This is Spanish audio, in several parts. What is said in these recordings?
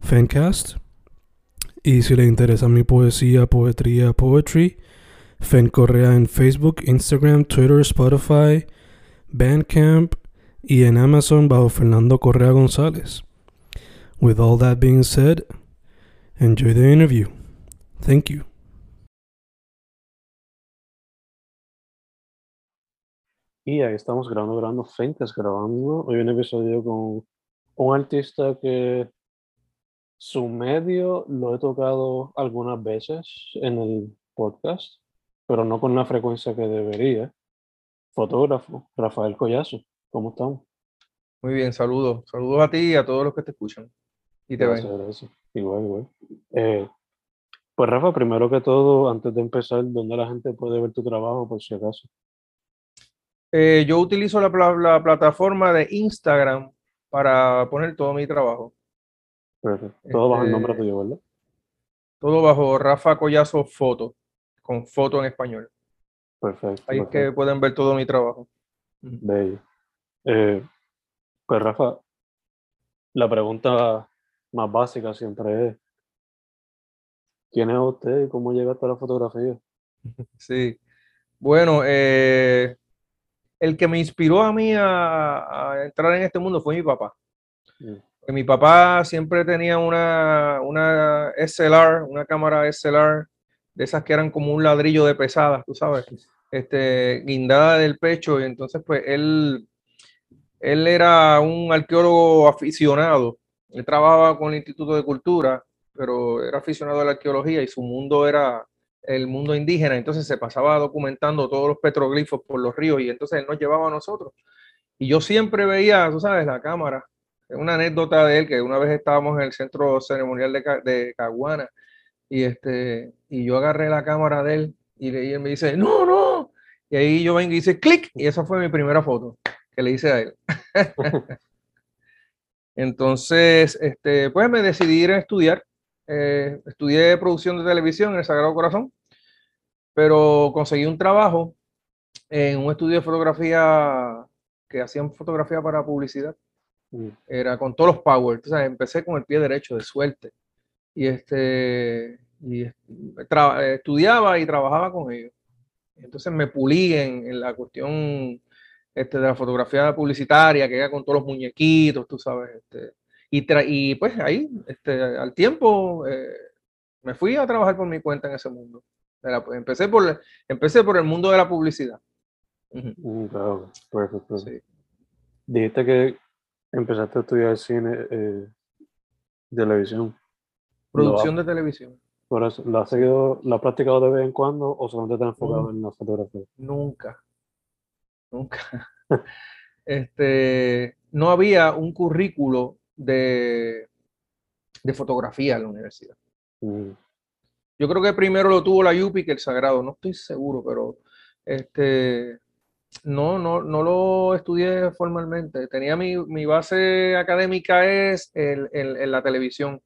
Fancast. Y si le interesa mi poesía, poetría, poetry, Fen Correa en Facebook, Instagram, Twitter, Spotify, Bandcamp y en Amazon bajo Fernando Correa González. With all that being said, enjoy the interview. Thank you. Y ahí estamos grabando, grabando, Fencas grabando. Hoy un episodio con un artista que su medio lo he tocado algunas veces en el podcast, pero no con la frecuencia que debería. Fotógrafo, Rafael Collazo. ¿Cómo estamos? Muy bien, saludos. Saludos a ti y a todos los que te escuchan. Y te Gracias, ven. gracias. Igual, igual. Eh, pues Rafa, primero que todo, antes de empezar, ¿dónde la gente puede ver tu trabajo, por si acaso? Eh, yo utilizo la, pla- la plataforma de Instagram para poner todo mi trabajo. Perfecto. Todo bajo el nombre Este, tuyo, ¿verdad? Todo bajo Rafa Collazo Foto, con foto en español. Perfecto. Ahí es que pueden ver todo mi trabajo. Bello. Eh, pues Rafa, la pregunta más básica siempre es, ¿quién es usted y cómo llegaste a la fotografía? Sí. Bueno, eh, el que me inspiró a mí a, a entrar en este mundo fue mi papá. Que mi papá siempre tenía una, una SLR, una cámara SLR, de esas que eran como un ladrillo de pesadas, tú sabes, este, guindada del pecho, y entonces pues él, él era un arqueólogo aficionado, él trabajaba con el Instituto de Cultura, pero era aficionado a la arqueología y su mundo era el mundo indígena, entonces se pasaba documentando todos los petroglifos por los ríos y entonces él nos llevaba a nosotros. Y yo siempre veía, tú sabes, la cámara una anécdota de él, que una vez estábamos en el centro ceremonial de, Ca- de Caguana y, este, y yo agarré la cámara de él y, y él me dice, no, no. Y ahí yo vengo y dice, clic, y esa fue mi primera foto que le hice a él. Entonces, este, pues me decidí ir a estudiar. Eh, estudié producción de televisión en el Sagrado Corazón, pero conseguí un trabajo en un estudio de fotografía que hacían fotografía para publicidad mm, era con todos los power. Sea, empecé con el pie derecho de suerte. Y este y estudiaba y trabajaba con ellos. Entonces me pulí en, en la cuestión este, de la fotografía publicitaria, que era con todos los muñequitos, tú sabes. Este, y, tra- y pues ahí, este, al tiempo, eh, me fui a trabajar por mi cuenta en ese mundo. De la- empecé, por, empecé por el mundo de la publicidad. Ujú, mm, claro, perfecto. sí. Dijiste que empezaste a estudiar cine, eh, televisión. Producción de televisión. por eso, ¿lo has seguido, lo has practicado de vez en cuando o solamente te has enfocado Mm. en la fotografía? Nunca, nunca. Este, no había un currículo de, de fotografía en la universidad. Mm, Yo creo que primero lo tuvo la UPI que el Sagrado, no estoy seguro, pero este, no, no, no lo estudié formalmente. Tenía mi, mi base académica es el- el- en la televisión,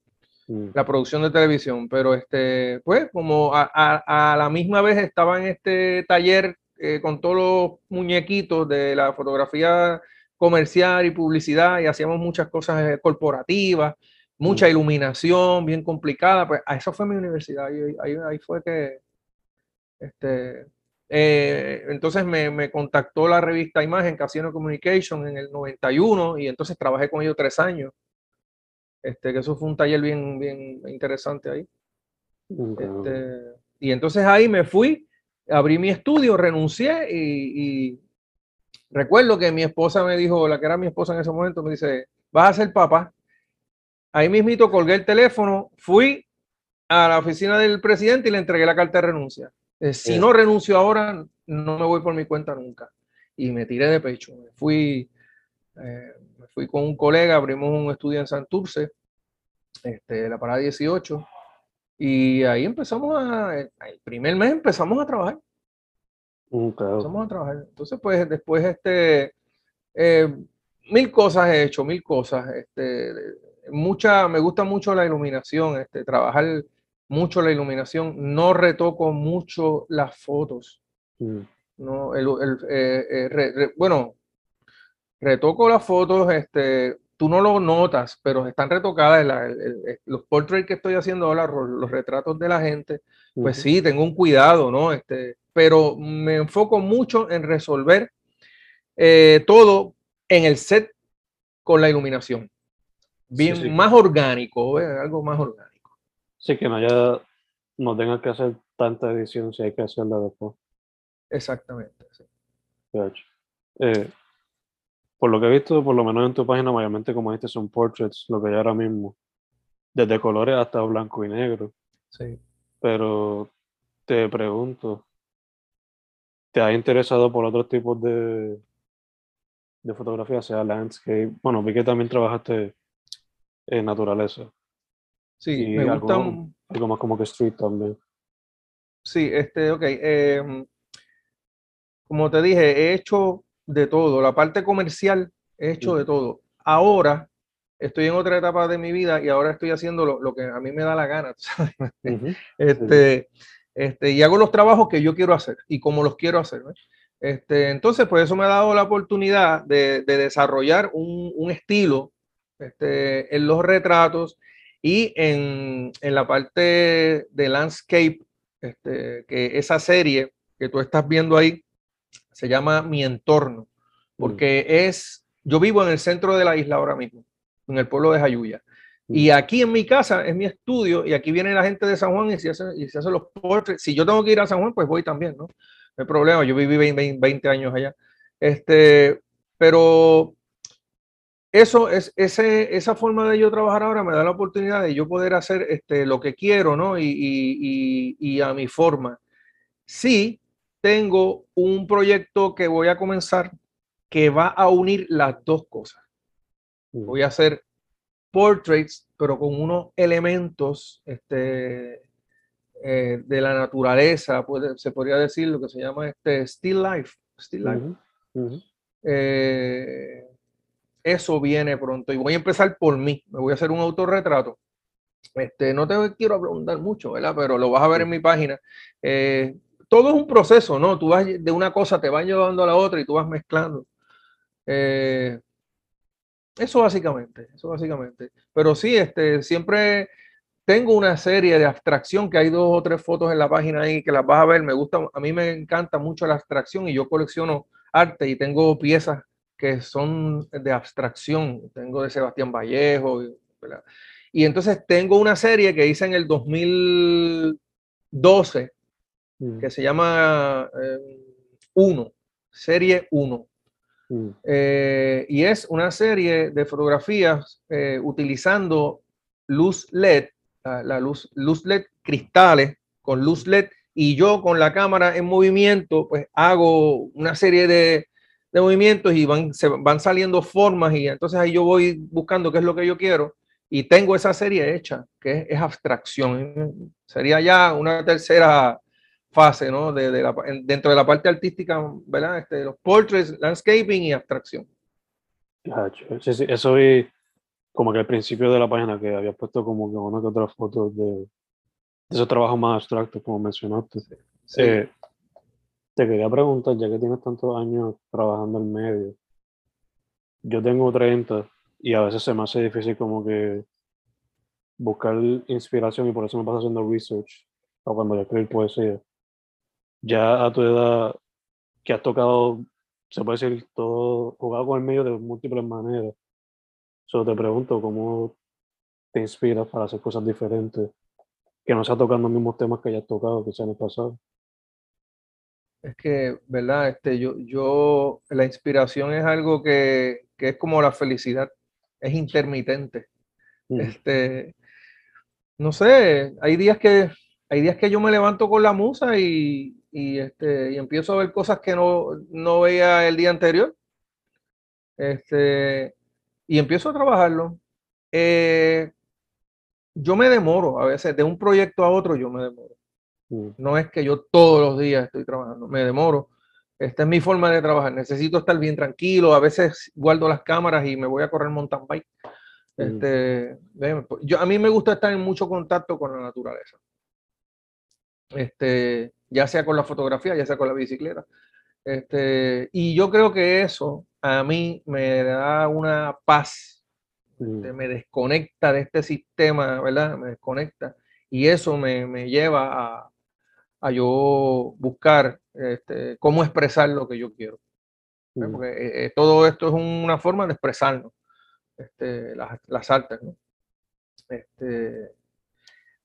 mm, la producción de televisión, pero este, pues como a, a- a la misma vez estaba en este taller eh, con todos los muñequitos de la fotografía comercial y publicidad y hacíamos muchas cosas eh, corporativas, mucha Mm. iluminación bien complicada, pues a eso fue mi universidad, ahí, ahí, ahí fue que, este, eh, entonces me, me contactó la revista Imagen, Casino Communication en el 91 y entonces trabajé con ellos tres años Este, que eso fue un taller bien, bien interesante ahí. Este, y entonces ahí me fui, abrí mi estudio, renuncié y, y recuerdo que mi esposa me dijo, la que era mi esposa en ese momento, me dice, vas a ser papá. Ahí mismito colgué el teléfono, fui a la oficina del presidente y le entregué la carta de renuncia. Eh, si no renuncio ahora, no me voy por mi cuenta nunca. Y me tiré de pecho. Me fui, eh, me fui con un colega, abrimos un estudio en Santurce, este, la parada 18, y ahí empezamos a, el primer mes empezamos a trabajar. Ok. Empezamos a trabajar. Entonces, pues después, este, eh, mil cosas he hecho, mil cosas. Este, mucha, me gusta mucho la iluminación, este, trabajar mucho la iluminación. No retoco mucho las fotos. Mm. No, el, el, eh, eh, re- re- bueno, retoco las fotos, este, tú no lo notas, pero están retocadas. la- el- el- los portraits que estoy haciendo ahora, los retratos de la gente, pues sí, tengo un cuidado, ¿no? Este, pero me enfoco mucho en resolver eh, todo en el set con la iluminación. Bien, sí. más orgánico, algo más orgánico. Sí, que no haya, no tengas que hacer tanta edición si hay que hacerla después. Exactamente. sí. Eh, por lo que he visto, por lo menos en tu página, mayormente como dijiste, son portraits, lo que hay ahora mismo. Desde colores hasta blanco y negro. Sí. Pero te pregunto, ¿te has interesado por otros tipos de, de fotografía, sea landscape? Bueno, vi que también trabajaste en naturaleza, Sí, Y me gusta. algo- algo más como que street también. Sí, este, ok. em, como te dije, he hecho de todo. La parte comercial he hecho de todo. Ahora estoy en otra etapa de mi vida y ahora estoy haciendo lo, lo que a mí me da la gana. Este, este, y hago los trabajos que yo quiero hacer y como los quiero hacer. ¿ves? Este, entonces, pues eso me ha dado la oportunidad de, de desarrollar un, un estilo este, en los retratos y en, en la parte de landscape, este, que esa serie que tú estás viendo ahí se llama Mi Entorno, porque es, yo vivo en el centro de la isla ahora mismo, en el pueblo de Jayuya. Y aquí en mi casa es mi estudio y aquí viene la gente de San Juan y se hacen y se hacen los portraits. Si yo tengo que ir a San Juan, pues voy también, ¿no? No hay problema, yo viví 20, 20 años allá. Este, pero eso es ese, esa forma de yo trabajar ahora me da la oportunidad de yo poder hacer este, lo que quiero, ¿no? Y, y, y, y a mi forma. Sí, tengo un proyecto que voy a comenzar que va a unir las dos cosas. Mm. Voy a hacer portraits, pero con unos elementos este, eh, de la naturaleza, puede, se podría decir lo que se llama este still life. Still life. Ujú, ujú. Eh, eso viene pronto y voy a empezar por mí. Me voy a hacer un autorretrato. Este, no te quiero preguntar mucho, ¿verdad? Pero lo vas a ver en mi página. Eh, todo es un proceso, ¿no? Tú vas de una cosa, te vas llevando a la otra y tú vas mezclando. Eh, eso básicamente, eso básicamente. Pero sí, este, siempre tengo una serie de abstracción que hay dos o tres fotos en la página ahí que las vas a ver. Me gusta, a mí me encanta mucho la abstracción y yo colecciono arte y tengo piezas que son de abstracción. Tengo de Sebastián Vallejo. ¿verdad? Y entonces tengo una serie que hice en el 2012 Mm, que se llama 1, serie 1. mm, Eh, y es una serie de fotografías eh, utilizando luz LED, la, la luz, luz LED cristales con luz LED y yo con la cámara en movimiento, pues hago una serie de, de movimientos y van, se van saliendo formas y entonces ahí yo voy buscando qué es lo que yo quiero y tengo esa serie hecha, que es, es abstracción. Sería ya una tercera fase, ¿no? De, de la, dentro de la parte artística, ¿verdad? Este, los portraits, landscaping y abstracción. Sí, sí, eso vi como que al principio de la página que había puesto como que una que otra foto de, de esos trabajos más abstractos, como mencionaste. Sí. Eh, te quería preguntar, ya que tienes tantos años trabajando en medio, yo tengo 30 y a veces se me hace difícil como que buscar inspiración y por eso me pasa haciendo research o cuando yo escribo poesía. Ya a tu edad, que has tocado, se puede decir, todo, jugado con el medio de múltiples maneras. Solo te pregunto, ¿cómo te inspira para hacer cosas diferentes, que no sea tocando los mismos temas que hayas tocado, que se han pasado. Es que, ¿verdad? Este, yo, yo, la inspiración es algo que, que es como la felicidad, es intermitente. Mm. Este, no sé, hay días que, hay días que yo me levanto con la musa y, y, este, y empiezo a ver cosas que no, no veía el día anterior. Este, y empiezo a trabajarlo. Eh, yo me demoro a veces, de un proyecto a otro yo me demoro. Mm. No es que yo todos los días estoy trabajando, me demoro. Esta es mi forma de trabajar. Necesito estar bien tranquilo. A veces guardo las cámaras y me voy a correr mountain bike. Mm. Este, yo, a mí me gusta estar en mucho contacto con la naturaleza. Este, ya sea con la fotografía, ya sea con la bicicleta. Este, y yo creo que eso a mí me da una paz, Mm. este, me desconecta de este sistema, ¿verdad? Me desconecta. Y eso me, me lleva a, a yo buscar este, cómo expresar lo que yo quiero. eh, eh, todo esto es una forma de expresarnos, este, las, las artes. ¿no? Este,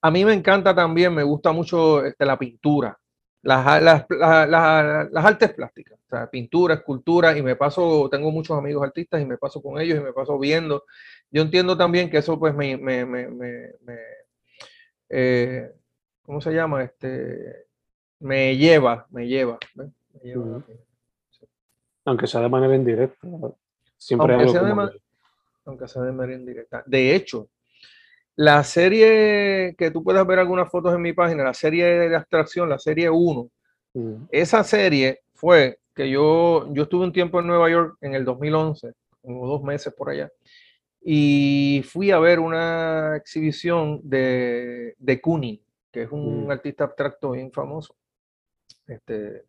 a mí me encanta también, me gusta mucho este, la pintura, las, las, la- la- las artes plásticas, o sea, pintura, escultura, y me paso, tengo muchos amigos artistas y me paso con ellos y me paso viendo. Yo entiendo también que eso pues me, me, me, me- me, eh, ¿cómo se llama? Este, me lleva, me lleva. Me lleva. Aunque sea de manera indirecta, siempre hay Aunque algo sea de aunque sea de manera indirecta. De hecho, la serie que tú puedas ver algunas fotos en mi página, la serie de abstracción, la serie 1, Mm. esa serie fue que yo, yo estuve un tiempo en Nueva York en el 2011, como dos meses por allá, y fui a ver una exhibición de, de Kooning, que es un artista abstracto bien famoso. Este,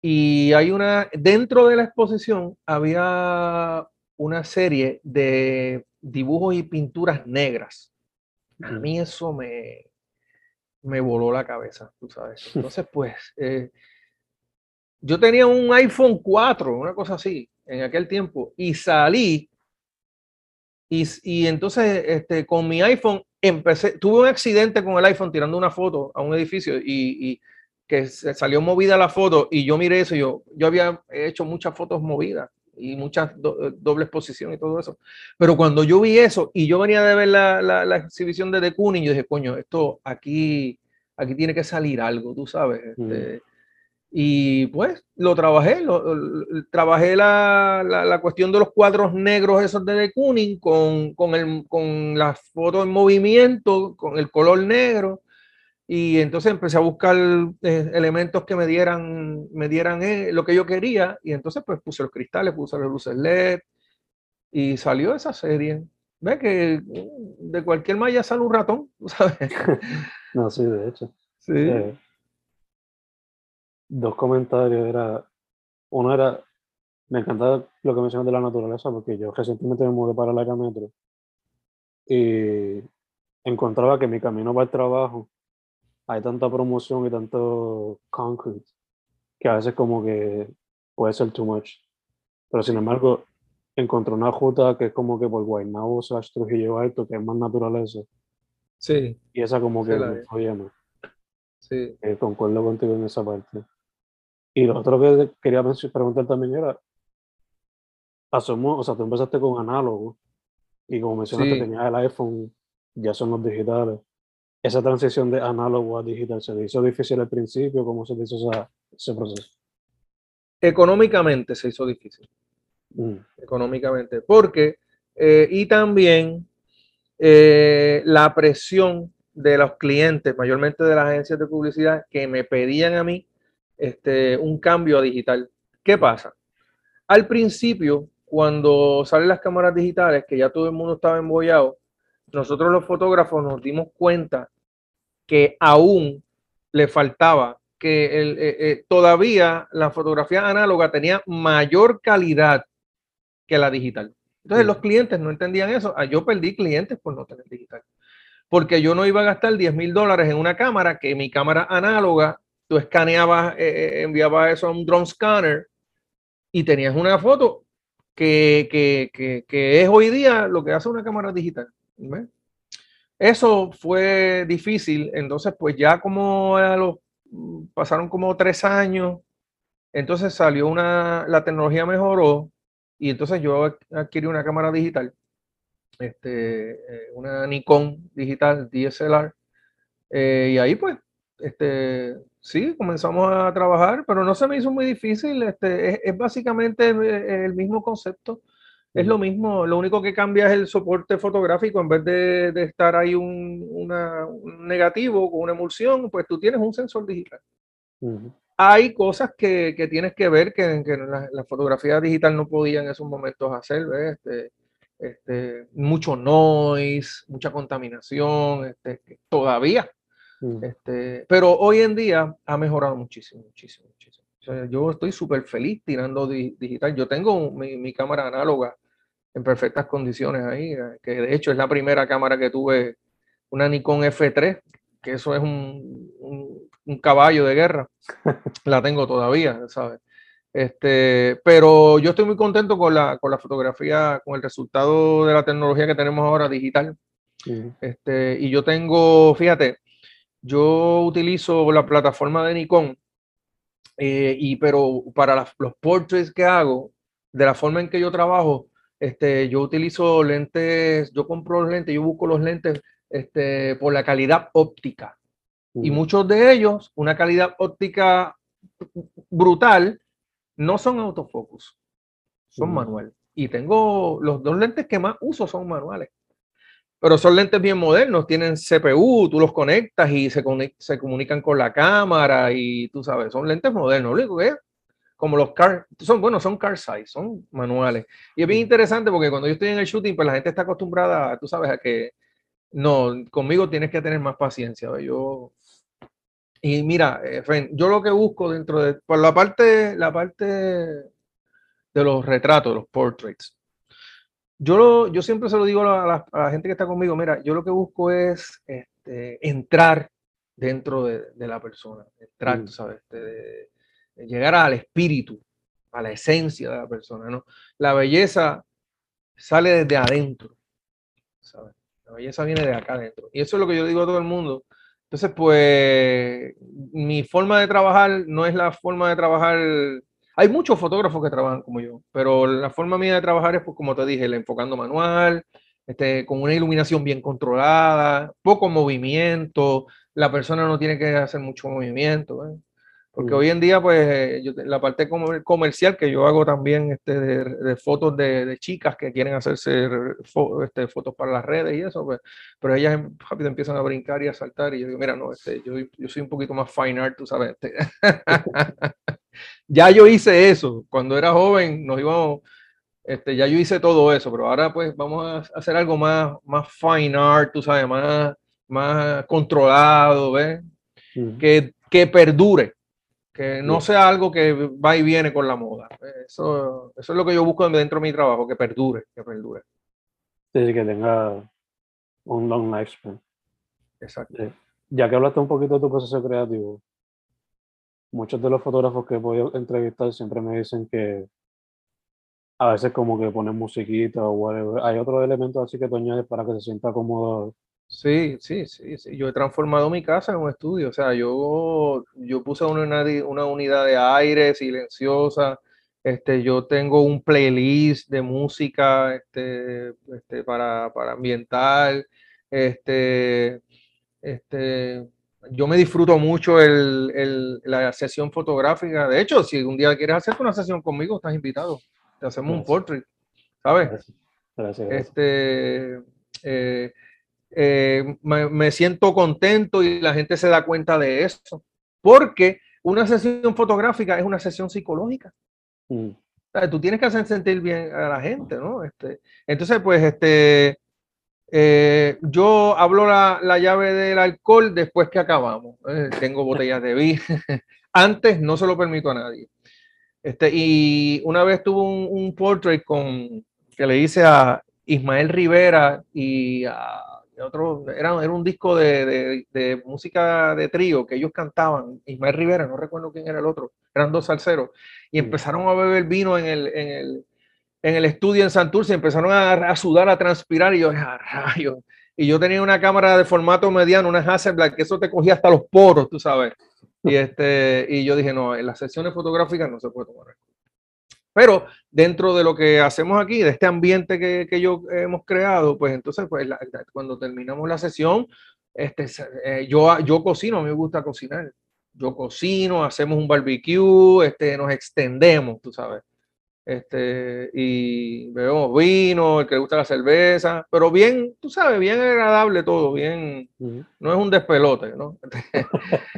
y hay una, dentro de la exposición había una serie de dibujos y pinturas negras. A mí eso me, me voló la cabeza, tú sabes. Entonces, pues, eh, yo tenía un iPhone 4, una cosa así, en aquel tiempo, y salí, y, y entonces este, con mi iPhone empecé, tuve un accidente con el iPhone tirando una foto a un edificio y, y que se salió movida la foto y yo miré eso, yo, yo había hecho muchas fotos movidas y muchas do- doble exposición y todo eso. Pero cuando yo vi eso y yo venía de ver la, la, la exhibición de The Kooning, yo dije, coño, esto aquí, aquí tiene que salir algo, tú sabes. Este, y pues lo trabajé, lo, lo- trabajé la, la, cuestión de los cuadros negros esos de De Kooning con, con, el, con las fotos en movimiento, con el color negro. Y entonces empecé a buscar eh, elementos que me dieran, me dieran eh, lo que yo quería. Y entonces pues puse los cristales, puse las luces LED y salió esa serie. Ve que mm, de cualquier malla sale un ratón, ¿tú ¿sabes? No, sí, de hecho. Sí. Eh, dos comentarios era, uno era, me encantaba lo que mencionas de la naturaleza, porque yo recientemente me mudé para la Metro y encontraba que mi camino para el trabajo hay tanta promoción y tanto concrete que a veces como que puede ser too much. Pero sin embargo, encontré una ruta que es como que por Guaynabo slash Trujillo Alto, que es más naturaleza, Sí, y esa como que me fluye más. sí. Eh, concuerdo contigo en esa parte. Y lo otro que quería preguntar también era, asumo, o sea, tú empezaste con análogo y como mencionaste, Sí. tenías el iPhone, ya son los digitales. Esa transición de análogo a digital, ¿se hizo difícil al principio? ¿Cómo se hizo esa- ese proceso? Económicamente se hizo difícil. Mm, económicamente, porque, eh, y también eh, la presión de los clientes, mayormente de las agencias de publicidad, que me pedían a mí este, un cambio a digital. ¿Qué pasa? Al principio, cuando salen las cámaras digitales, que ya todo el mundo estaba embollado, nosotros los fotógrafos nos dimos cuenta que aún le faltaba que el- eh, eh, todavía la fotografía análoga tenía mayor calidad que la digital. Entonces los clientes no entendían eso. Ah, Yo perdí clientes por no tener digital. Porque yo no iba a gastar 10 mil dólares en una cámara que mi cámara análoga, tú escaneabas, eh, eh, enviabas eso a un drone scanner y tenías una foto que, que, que, que es hoy día lo que hace una cámara digital. Eso fue difícil, entonces pues ya como a los, pasaron como tres años, entonces salió una, la tecnología mejoró y entonces yo adquirí una cámara digital, este, eh, una Nikon digital DSLR, eh, y ahí pues, este, sí, comenzamos a trabajar, pero no se me hizo muy difícil, este, es, básicamente el mismo concepto. Es lo mismo, lo único que cambia es el soporte fotográfico. En vez de, de estar ahí un, una, un, negativo con una emulsión, pues tú tienes un sensor digital. Hay cosas que, que, tienes que ver que, que la, la, fotografía digital no podía en esos momentos hacer, Este, este, mucho noise, mucha contaminación, este, todavía. Este, pero hoy en día ha mejorado muchísimo, muchísimo, muchísimo. Yo estoy súper feliz tirando digital. Yo tengo mi, mi cámara análoga en perfectas condiciones ahí, eh, que de hecho es la primera cámara que tuve, una Nikon F3, que eso es un, un, caballo de guerra, la tengo todavía, ¿sabes? Este, pero yo estoy muy contento con la, con la fotografía, con el resultado de la tecnología que tenemos ahora digital. Este, y yo tengo, fíjate, yo utilizo la plataforma de Nikon, eh, y pero para los portraits que hago, de la forma en que yo trabajo, este, yo utilizo lentes, yo compro los lentes, yo busco los lentes este, por la calidad óptica. Y muchos de ellos, una calidad óptica brutal, no son autofocus, son manuales. Y tengo los dos lentes que más uso son manuales. Pero son lentes bien modernos, tienen CPU, tú los conectas y se, se comunican con la cámara y tú sabes, son lentes modernos. Lo único que como los car, son, bueno, son car size, son manuales. Y es bien interesante porque cuando yo estoy en el shooting, pues la gente está acostumbrada, tú sabes, a que no, conmigo tienes que tener más paciencia. Yo, y mira, eh, yo lo que busco dentro de, por la parte, la parte de los retratos, los portraits, yo, lo, yo siempre se lo digo a la, gente que está conmigo, mira, yo lo que busco es este, entrar dentro de, la persona, entrar, tú sabes, este, llegar al espíritu, a la esencia de la persona, ¿no? La belleza sale desde adentro, ¿sabes? La belleza viene de acá adentro. Y eso es lo que yo digo a todo el mundo. Entonces, pues, mi forma de trabajar no es la forma de trabajar... Hay muchos fotógrafos que trabajan como yo, pero la forma mía de trabajar es, pues, como te dije, el enfocando manual, este, con una iluminación bien controlada, poco movimiento, la persona no tiene que hacer mucho movimiento. ¿eh? Porque hoy en día, pues, yo, la parte comercial que yo hago también este, de, fotos de, chicas que quieren hacerse este, fotos para las redes y eso, pues, pero ellas em, rápido empiezan a brincar y a saltar y yo digo, mira, no, este, yo, yo soy un poquito más fine art, tú sabes. Este. ya yo hice eso, cuando era joven nos íbamos, este, ya yo hice todo eso, pero ahora pues vamos a hacer algo más, más fine art, tú sabes, más, más controlado, ¿ves? Que, que perdure que no sea algo que va y viene con la moda. Eso, eso es lo que yo busco dentro de mi trabajo, que perdure, que perdure. Sí, que tenga un long lifespan. Exacto. Ya que hablaste un poquito de tu proceso creativo, muchos de los fotógrafos que voy a entrevistar siempre me dicen que a veces como que ponen musiquita o whatever. Hay otros elementos así que tú añades para que se sienta cómodo Sí, sí, sí, sí. Yo he transformado mi casa en un estudio. O sea, yo, yo puse una, una unidad de aire silenciosa. Este, yo tengo un playlist de música este, este, para, para ambiental. Este, este, yo me disfruto mucho el, el, la sesión fotográfica. De hecho, si un día quieres hacer una sesión conmigo, estás invitado. Te hacemos un portrait, ¿sabes? Gracias. Gracias. Este, eh, eh, me, siento contento y la gente se da cuenta de eso. Porque una sesión fotográfica es una sesión psicológica. Mm. tú tienes que hacer sentir bien a la gente, ¿no? Este, entonces, pues, este, eh, yo hablo la, la, llave del alcohol después que acabamos. Eh, tengo botellas de vino. Antes no se lo permito a nadie. Este, y una vez tuve un, un portrait con, que le hice a Ismael Rivera y a otro, era, era un disco de, de, música de trío que ellos cantaban, Ismael Rivera, no recuerdo quién era el otro, eran dos salseros, y empezaron a beber vino en el, en el, en el estudio en Santurce, empezaron a, a, sudar, a transpirar, y yo, ah, rayos, y yo tenía una cámara de formato mediano, una Hasselblad, que eso te cogía hasta los poros, tú sabes. Y, este, y yo dije, no, en las sesiones fotográficas no se puede tomar Pero dentro de lo que hacemos aquí, de este ambiente que, que yo hemos creado, pues entonces, pues cuando terminamos la sesión, este, eh, yo, yo cocino, a mí me gusta cocinar. Yo cocino, hacemos un barbecue, este, nos extendemos, tú sabes este, y bebemos vino, el que le gusta la cerveza, pero bien, tú sabes, bien agradable todo, bien, no es un despelote, ¿no?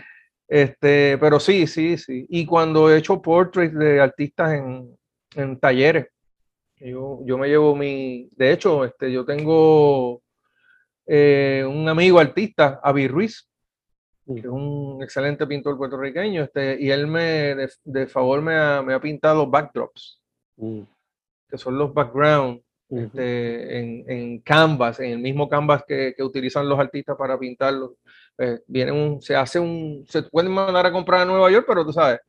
este, pero sí, sí, sí. Y cuando he hecho portraits de artistas en, en talleres, yo, yo, me llevo mi, de hecho, este, yo tengo eh, un amigo artista, Avi Ruiz, que es un excelente pintor puertorriqueño, este, y él me, de, favor me ha, me ha pintado backdrops Mm. que son los backgrounds este, en, en, Canvas, en el mismo Canvas que, que utilizan los artistas para pintarlos. Eh, viene un, se hace un, se pueden mandar a comprar a Nueva York, pero tú sabes,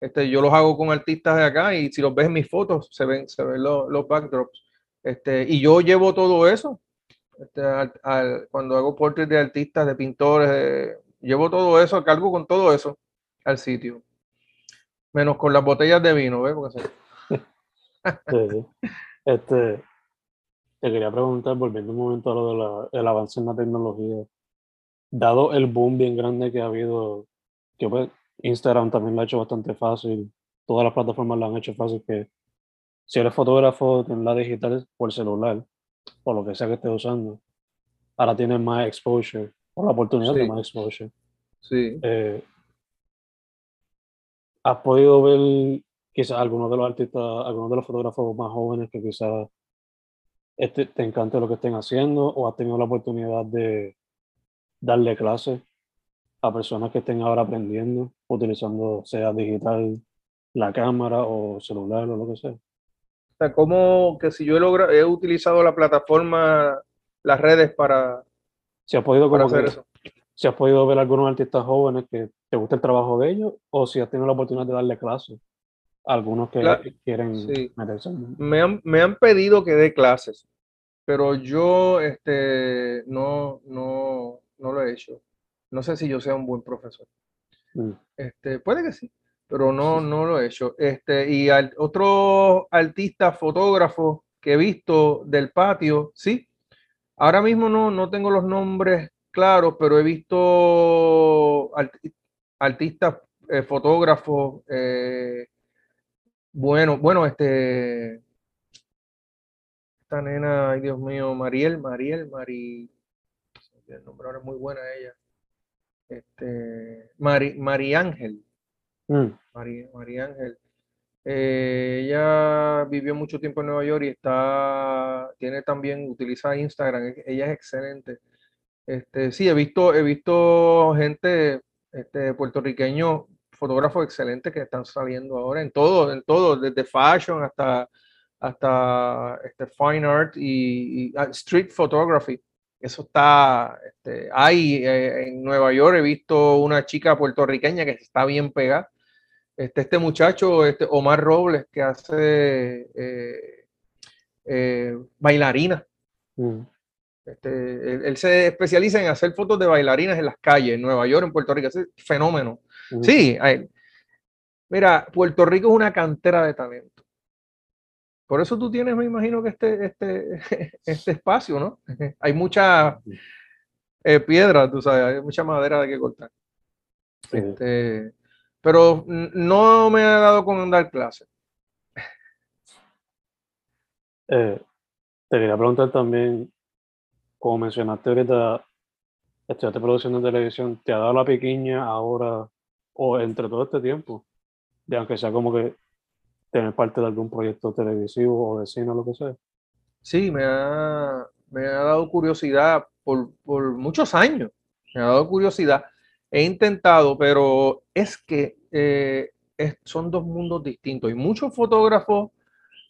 este, yo los hago con artistas de acá y si los ves en mis fotos, se ven, se ven los, los backdrops. Este, y yo llevo todo eso. Este, al, cuando hago portraits de artistas, de pintores, llevo todo eso, cargo con todo eso al sitio. Menos con las botellas de vino, ¿ves? Porque Este, te quería preguntar, volviendo un momento a lo del avance en la tecnología, dado el boom bien grande que ha habido, que pues Instagram también lo ha hecho bastante fácil, todas las plataformas lo han hecho fácil, que si eres fotógrafo en la digital por celular, o lo que sea que estés usando, ahora tienes más exposure, o la oportunidad de más exposure. Sí. Eh, ¿Has podido ver quizás algunos de los artistas, algunos de los fotógrafos más jóvenes que quizás este, te encante lo que estén haciendo o has tenido la oportunidad de darle clases a personas que estén ahora aprendiendo, utilizando sea digital, la cámara o celular o lo que sea. O sea, como que si yo he, he utilizado la plataforma, las redes para, si has podido hacer eso. Si has podido ver algunos artistas jóvenes que te gusta el trabajo de ellos o si has tenido la oportunidad de darle clases algunos que quieren sí. Me han, me han pedido que dé clases, pero yo este, no, no, no lo he hecho. No sé si yo sea un buen profesor. Mm. Este, puede que sí, pero no, no lo he hecho. Este, y al, otro artista, fotógrafo que he visto del patio, sí. Ahora mismo no, no tengo los nombres claros, pero he visto artistas, eh, fotógrafos, eh, bueno, bueno, este. Esta nena, ay Dios mío, Mariel, Mariel, Mari. El nombre ahora es muy buena ella. Este. Mari, Ángel. Mm. Mari, Ángel. Eh, ella vivió mucho tiempo en Nueva York y está. Tiene también, utiliza Instagram. Ella es excelente. Este, sí, he visto, he visto gente este, puertorriqueño fotógrafos excelentes que están saliendo ahora en todo, en todo, desde fashion hasta, hasta este fine art y, ah, street photography. Eso está, este, hay eh, en Nueva York he visto una chica puertorriqueña que está bien pegada. Este, este muchacho, este Omar Robles, que hace eh, eh, bailarina. Mm. Este, él, se especializa en hacer fotos de bailarinas en las calles, en Nueva York, en Puerto Rico. Es fenómeno. Sí, mira, Puerto Rico es una cantera de talento. Por eso tú tienes, me imagino que este, este, este espacio, ¿no? hay mucha eh, piedra, tú sabes, hay mucha madera de que cortar. Este, pero no me ha dado con dar clases. Eh, te quería preguntar también, como mencionaste ahorita, estudiaste producción de televisión, ¿te ha dado la pequeña ahora o entre todo este tiempo, de aunque sea como que tener parte de algún proyecto televisivo o de cine o lo que sea? Sí, me ha, me ha dado curiosidad por, por muchos años, me ha dado curiosidad. He intentado, pero es que eh, son dos mundos distintos y muchos fotógrafos,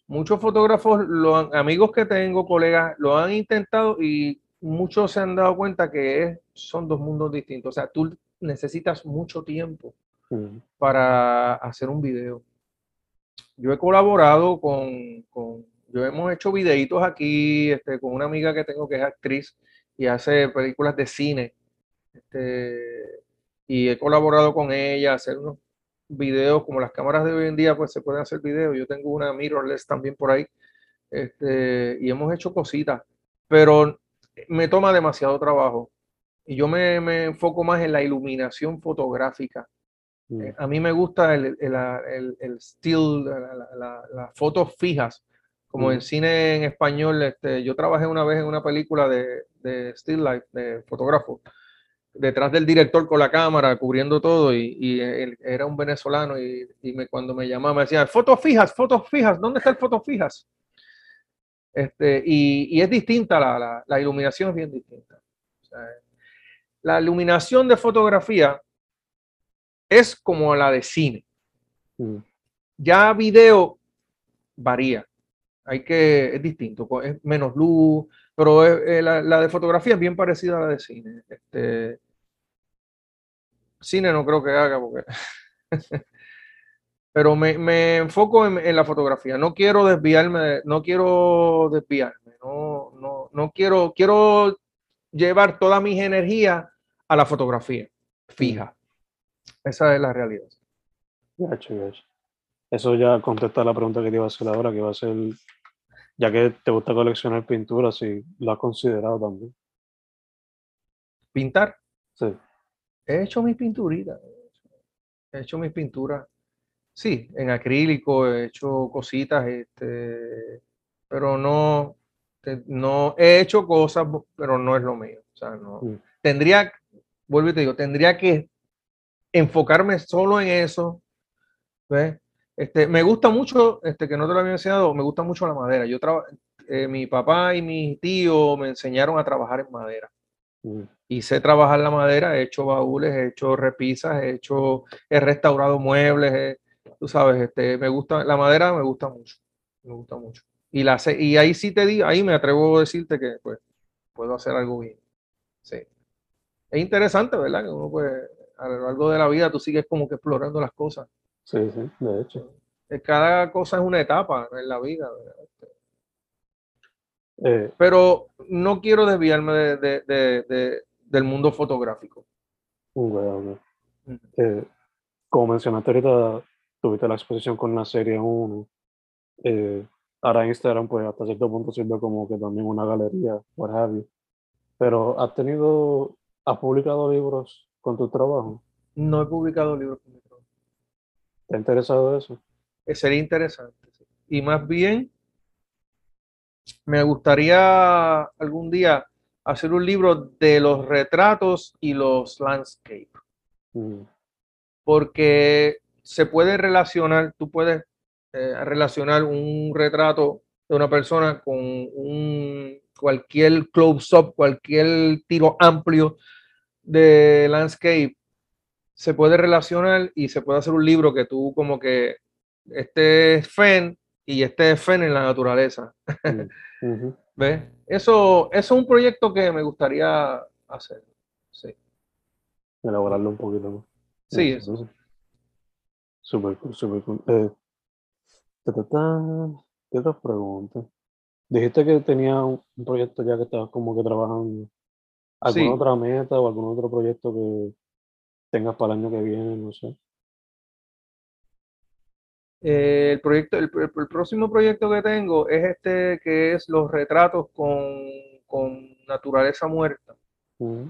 muchos fotógrafos, los amigos que tengo, colegas, lo han intentado y muchos se han dado cuenta que son dos mundos distintos. O sea, tú necesitas mucho tiempo para hacer un video. Yo he colaborado con, con yo hemos hecho videitos aquí este, con una amiga que tengo que es actriz y hace películas de cine. Este, y he colaborado con ella, hacer unos videos, como las cámaras de hoy en día, pues se pueden hacer videos. Yo tengo una mirrorless también por ahí. Este, y hemos hecho cositas, pero me toma demasiado trabajo. Y yo me, me enfoco más en la iluminación fotográfica. Mm. Eh, A mí me gusta el, el, el, el still, la- la- las fotos fijas, como en Mm. cine en español. Este, yo trabajé una vez en una película de, de still life, de fotógrafo, detrás del director con la cámara, cubriendo todo, y, y él era un venezolano, y, y me, cuando me llamaba me decía, fotos fijas, fotos fijas, ¿dónde está el fotos fijas? Este, y, y es distinta, la, la, la iluminación es bien distinta. O sea, la iluminación de fotografía es como la de cine. Mm. Ya video varía. Hay que, es distinto, es menos luz, pero es- eh, la, la de fotografía es bien parecida a la de cine. Este, cine no creo que haga porque... pero me, me enfoco en, en la fotografía. No quiero desviarme, de- no quiero desviarme, no, no, no quiero, quiero llevar todas mis energías a la fotografía fija. Esa es la realidad. Gacho, gacho. Eso ya contesta la pregunta que te iba a hacer ahora, que va a ser, ya que te gusta coleccionar pinturas, si lo has considerado también. Pintar. Sí. He hecho mis pinturitas. He hecho mis pinturas. Sí, en acrílico, he hecho cositas, este, pero no, no he hecho cosas, pero no es lo mío. O sea, no. Mm. Tendría, vuelvo y te digo, tendría que enfocarme solo en eso. ¿ves? Este, me gusta mucho, este, que no te lo había enseñado, me gusta mucho la madera. Yo eh, mi papá y mi tío me enseñaron a trabajar en madera Mm. y sé trabajar la madera, he hecho baúles, he hecho repisas, he hecho, he restaurado muebles, he- tú sabes, este, me gusta, la madera me gusta mucho, me gusta mucho. Y, la, y ahí sí te digo, ahí me atrevo a decirte que pues puedo hacer algo bien. Sí. Es interesante, ¿verdad? Que uno pues a lo largo de la vida tú sigues como que explorando las cosas. Sí, sí, de hecho. Eh, Cada cosa es una etapa en la vida, ¿verdad? Eh, Pero no quiero desviarme de- de- de- de- del mundo fotográfico. ok. Ujú. Eh, como mencionaste ahorita, tuviste la exposición con la serie 1. Eh, ahora Instagram, pues hasta cierto punto sirve como que también una galería, what have you. Pero has tenido, has publicado libros con tu trabajo. No he publicado libros con mi trabajo. ¿Te ha interesado eso? Eh, sería interesante. sí. Y más bien, me gustaría algún día hacer un libro de los retratos y los landscapes, Mm, porque se puede relacionar, tú puedes eh, relacionar un retrato de una persona con un, cualquier close-up, cualquier tiro amplio de landscape, se puede relacionar y se puede hacer un libro que tú como que este es Fen y este es Fen en la naturaleza. mm, ujú. ¿Ves? Eso, eso es un proyecto que me gustaría hacer. Sí, Elaborarlo un poquito más. sí, Eso, eso. eso. Súper cool, súper cool. Eh, ta, ta, ta, ¿Qué otras preguntas? Dijiste que tenía un proyecto ya que estabas como que trabajando. ¿Alguna Sí. otra meta o algún otro proyecto que tengas para el año que viene? No sé. Eh, el proyecto, el, el- próximo proyecto que tengo es este que es los retratos con, con naturaleza muerta.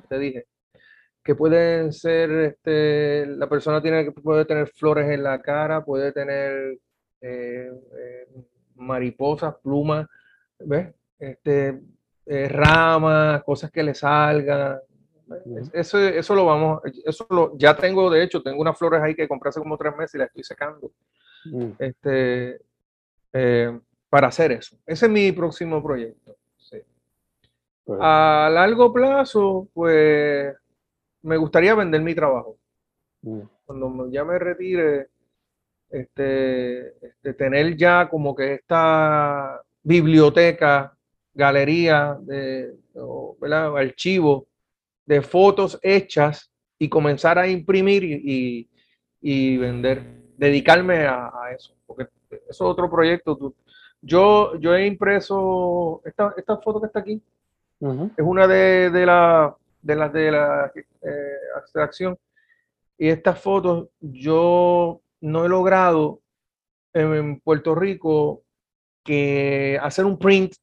Te dije, que pueden ser, este, la persona tiene, puede tener flores en la cara, puede tener eh, eh, mariposas, plumas, ¿ves? Este, eh, ramas, cosas que le salgan. Eso, eso lo vamos, eso lo, ya tengo, de hecho, tengo unas flores ahí que compré hace como tres meses y las estoy secando. mm, Este, eh, para hacer eso. Ese es mi próximo proyecto. sí. pues, A largo plazo, pues me gustaría vender mi trabajo. mm, Cuando ya me retire, este, este, tener ya como que esta biblioteca, galería, de, ¿verdad? archivo de fotos hechas y comenzar a imprimir y, y- vender, dedicarme a, a eso, porque eso es otro proyecto. Yo, yo he impreso esta, esta foto que está aquí, es una de, de la- de las de la eh, abstracción. Y estas fotos yo no he logrado en, en Puerto Rico que hacer un print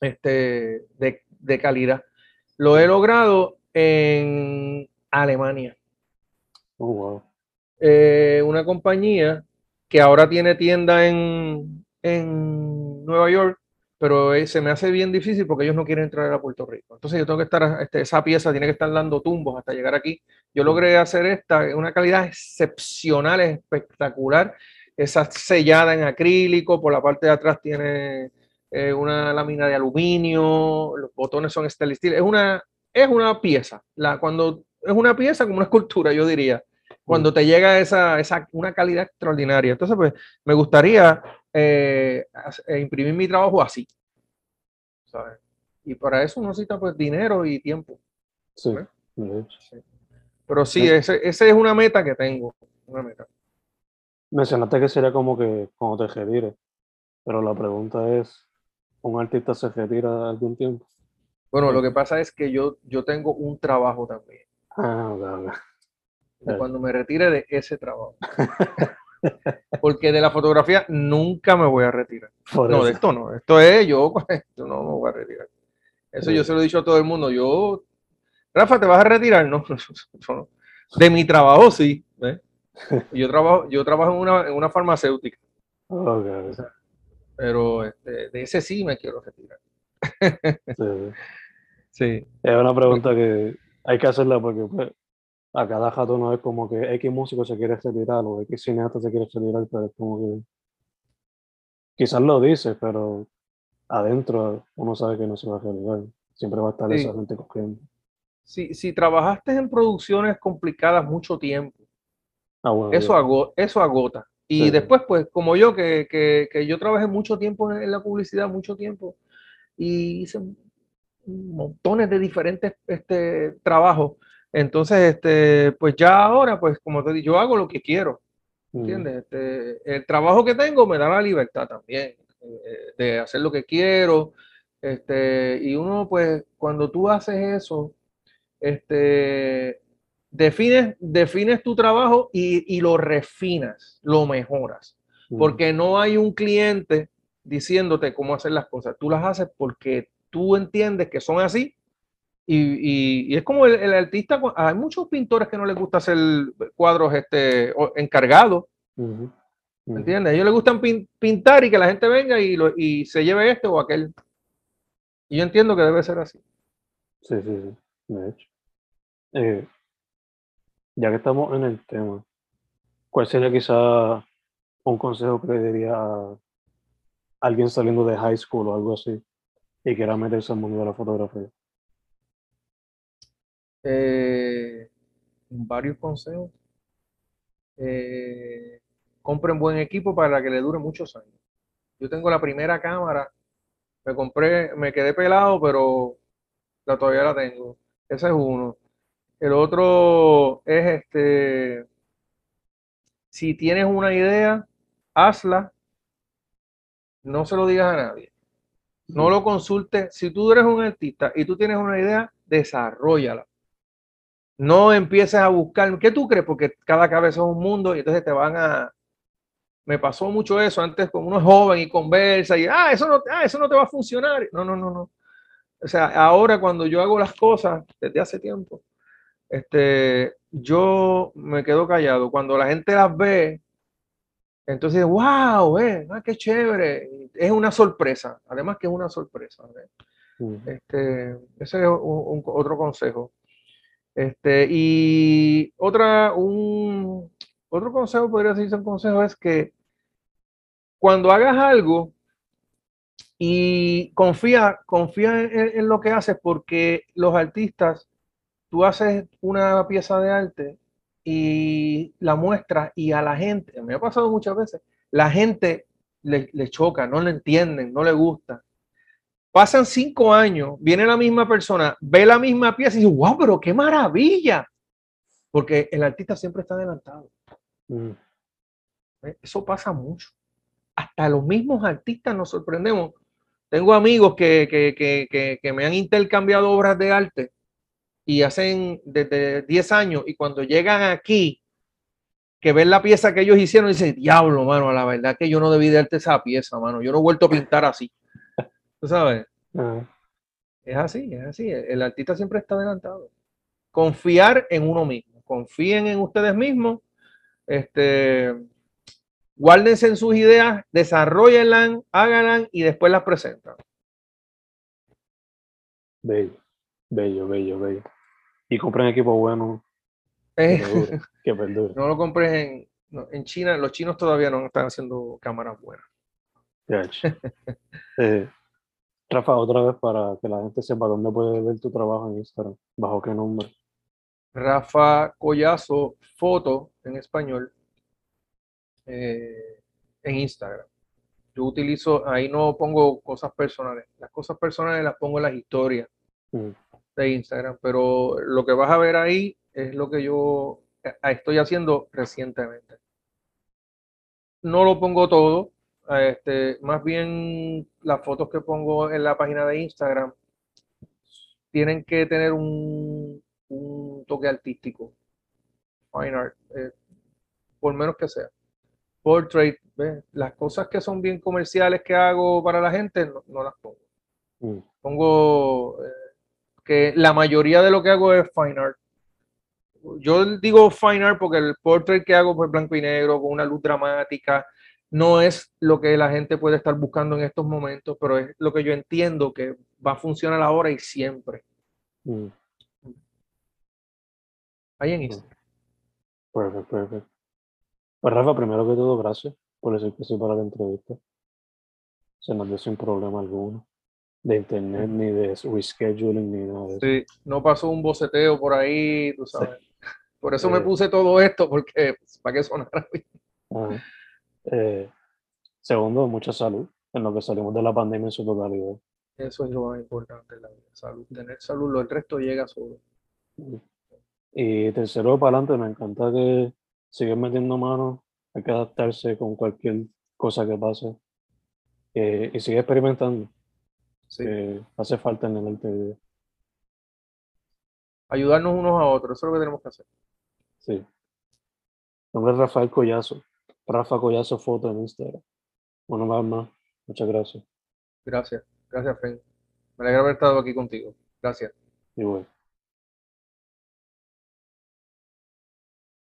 este, de, de calidad. Lo he logrado en Alemania. Oh, wow. Eh, una compañía que ahora tiene tienda en, en Nueva York, pero eh, se me hace bien difícil porque ellos no quieren entrar a Puerto Rico. Entonces yo tengo que estar, este, esa pieza tiene que estar dando tumbos hasta llegar aquí. Yo logré hacer esta, una calidad excepcional, espectacular. Esa sellada en acrílico, por la parte de atrás tiene eh, una lámina de aluminio, los botones son stainless steel. Es una, es una pieza. La, cuando es una pieza como una escultura, yo diría cuando te llega esa, esa una calidad extraordinaria. Entonces, pues, me gustaría eh, eh, imprimir mi trabajo así. ¿sabes? Y para eso uno necesita pues dinero y tiempo. Sí, hecho. Pero sí, Sí. ese es una meta que tengo. Una meta. Mencionaste que sería como que cuando te retires, pero la pregunta es, ¿un artista se retira algún tiempo? Bueno, lo que pasa es que yo, yo tengo un trabajo también. Ah. Y Claro. cuando me retire de ese trabajo. Porque de la fotografía nunca me voy a retirar. Por No, de esto no. Esto es yo, esto no me voy a retirar. Eso Sí. yo se lo he dicho a todo el mundo. Yo, Rafa, ¿te vas a retirar? No. De mi trabajo sí. ¿ves? Yo trabajo, yo trabajo en una, en una farmacéutica, Ok, ok. Pero este, de ese sí me quiero retirar. Sí, sí. Es una pregunta que hay que hacerla porque pues, a cada rato no es como que X músico se quiere retirar o X cineasta se quiere retirar, pero es como que quizás lo dice, pero adentro uno sabe que no se va a retirar. Siempre va a estar Sí. esa gente cogiendo. Si, si trabajaste en producciones complicadas mucho tiempo, Ah, bueno, eso, ya. ago- eso agota. Y Sí. después, pues, como yo, que, que, que yo trabajé mucho tiempo en, en la publicidad, mucho tiempo, y hice montones de diferentes este, trabajos. Entonces, este, pues ya ahora, pues, como te digo, yo hago lo que quiero, Mm, ¿entiendes? Este, el trabajo que tengo me da la libertad también eh, de hacer lo que quiero. Este, y uno, pues, cuando tú haces eso, este, defines, defines tu trabajo y, y lo refinas, lo mejoras. Porque no hay un cliente diciéndote cómo hacer las cosas. Tú las haces porque tú entiendes que son así. Y, y- y es como el, el artista, hay muchos pintores que no les gusta hacer cuadros este, encargados. ¿me entiendes? A ellos les gustan pin- pintar y que la gente venga y, lo- y se lleve este o aquel. Y yo entiendo que debe ser así. Sí, sí, sí, de hecho. Eh, ya que estamos en el tema, ¿cuál sería quizá un consejo que le diría a alguien saliendo de high school o algo así y quiera meterse al mundo de la fotografía? Eh, varios consejos. Eh, compren buen equipo para que le dure muchos años. Yo tengo la primera cámara, me compré, me quedé pelado, pero la todavía la tengo. Ese es uno. El otro es este, si tienes una idea, hazla, no se lo digas a nadie. No lo consultes. Si tú eres un artista y tú tienes una idea, desarrollala. No empieces a buscar. ¿Qué tú crees? Porque cada cabeza es un mundo y entonces te van a. Me pasó mucho eso antes con uno es joven y conversa y ah, eso no, ah, eso no te va a funcionar. No, no, no, no. O sea, ahora cuando yo hago las cosas desde hace tiempo, este, yo me quedo callado. Cuando la gente las ve, entonces, wow, eh, ah, qué chévere. Es una sorpresa. Además que es una sorpresa. ¿eh? Este, ese es un- un- otro consejo. Este, y otra, un, otro consejo, podría decirse un consejo, es que cuando hagas algo y confía, confía en, en lo que haces, porque los artistas, tú haces una pieza de arte y la muestras y a la gente, me ha pasado muchas veces, la gente le, le choca, no le entienden, no le gusta. Pasan cinco años, viene la misma persona, ve la misma pieza y dice, wow, pero qué maravilla. Porque el artista siempre está adelantado. ujú. ¿eh? Eso pasa mucho. Hasta los mismos artistas nos sorprendemos Tengo amigos que, que, que, que me han intercambiado obras de arte y hacen desde 10 años y cuando llegan aquí, que ven la pieza que ellos hicieron, dicen, diablo, mano, la verdad que yo no debí darte esa pieza, mano, yo no he vuelto a pintar así. ¿Tú sabes? Ah, Es así, es así. El artista siempre está adelantado. Confiar en uno mismo. Confíen en ustedes mismos. Este, guárdense en sus ideas, desarrollenlas, háganlas y después las presentan. bello, bello, bello, bello. Y compren equipo bueno Eh, que perdure, que perdure. no lo compres en, no, en China. Los chinos todavía no están haciendo cámaras buenas. Eh, Rafa, otra vez para que la gente sepa dónde puede ver tu trabajo en Instagram, bajo qué nombre. Rafa Collazo, foto en español, eh, en Instagram. Yo utilizo, ahí no pongo cosas personales. Las cosas personales las pongo en las historias Mm, de Instagram, pero lo que vas a ver ahí es lo que yo eh, estoy haciendo recientemente. No lo pongo todo, este, más bien las fotos que pongo en la página de Instagram tienen que tener un, un toque artístico, fine art, eh, por menos que sea. Portrait, ¿ves? las cosas que son bien comerciales que hago para la gente, no, no las pongo. mm, Pongo eh, que la mayoría de lo que hago es fine art. Yo digo fine art porque el portrait que hago pues blanco y negro, con una luz dramática, no es lo que la gente puede estar buscando en estos momentos, pero es lo que yo entiendo que va a funcionar ahora y siempre. mm. Ahí en Instagram. Perfecto, perfecto. Pues Rafa, primero que todo, gracias por decir que sí para la entrevista. Se nos dio sin problema alguno. De internet, ni de rescheduling, ni nada de eso. Sí, no pasó un boceteo por ahí, tú sabes. Por eso me Eh. puse todo esto, porque pues, para que sonara bien. Ajá. Eh, segundo, mucha salud en lo que salimos de la pandemia en su totalidad. Eso es lo más importante la vida, salud. Tener salud, lo el resto llega solo. Y tercero, para adelante, me encanta que sigues metiendo mano, hay que adaptarse con cualquier cosa que pase. Eh, y sigue experimentando, Sí. que hace falta en el arte de. Ayudarnos unos a otros, eso es lo que tenemos que hacer. Sí. Mi nombre es Rafael Collazo. Rafa Collazo Foto en Instagram. Bueno, más, más. Muchas gracias. Gracias, gracias, Fen. Me alegra haber estado aquí contigo. Gracias. Y bueno.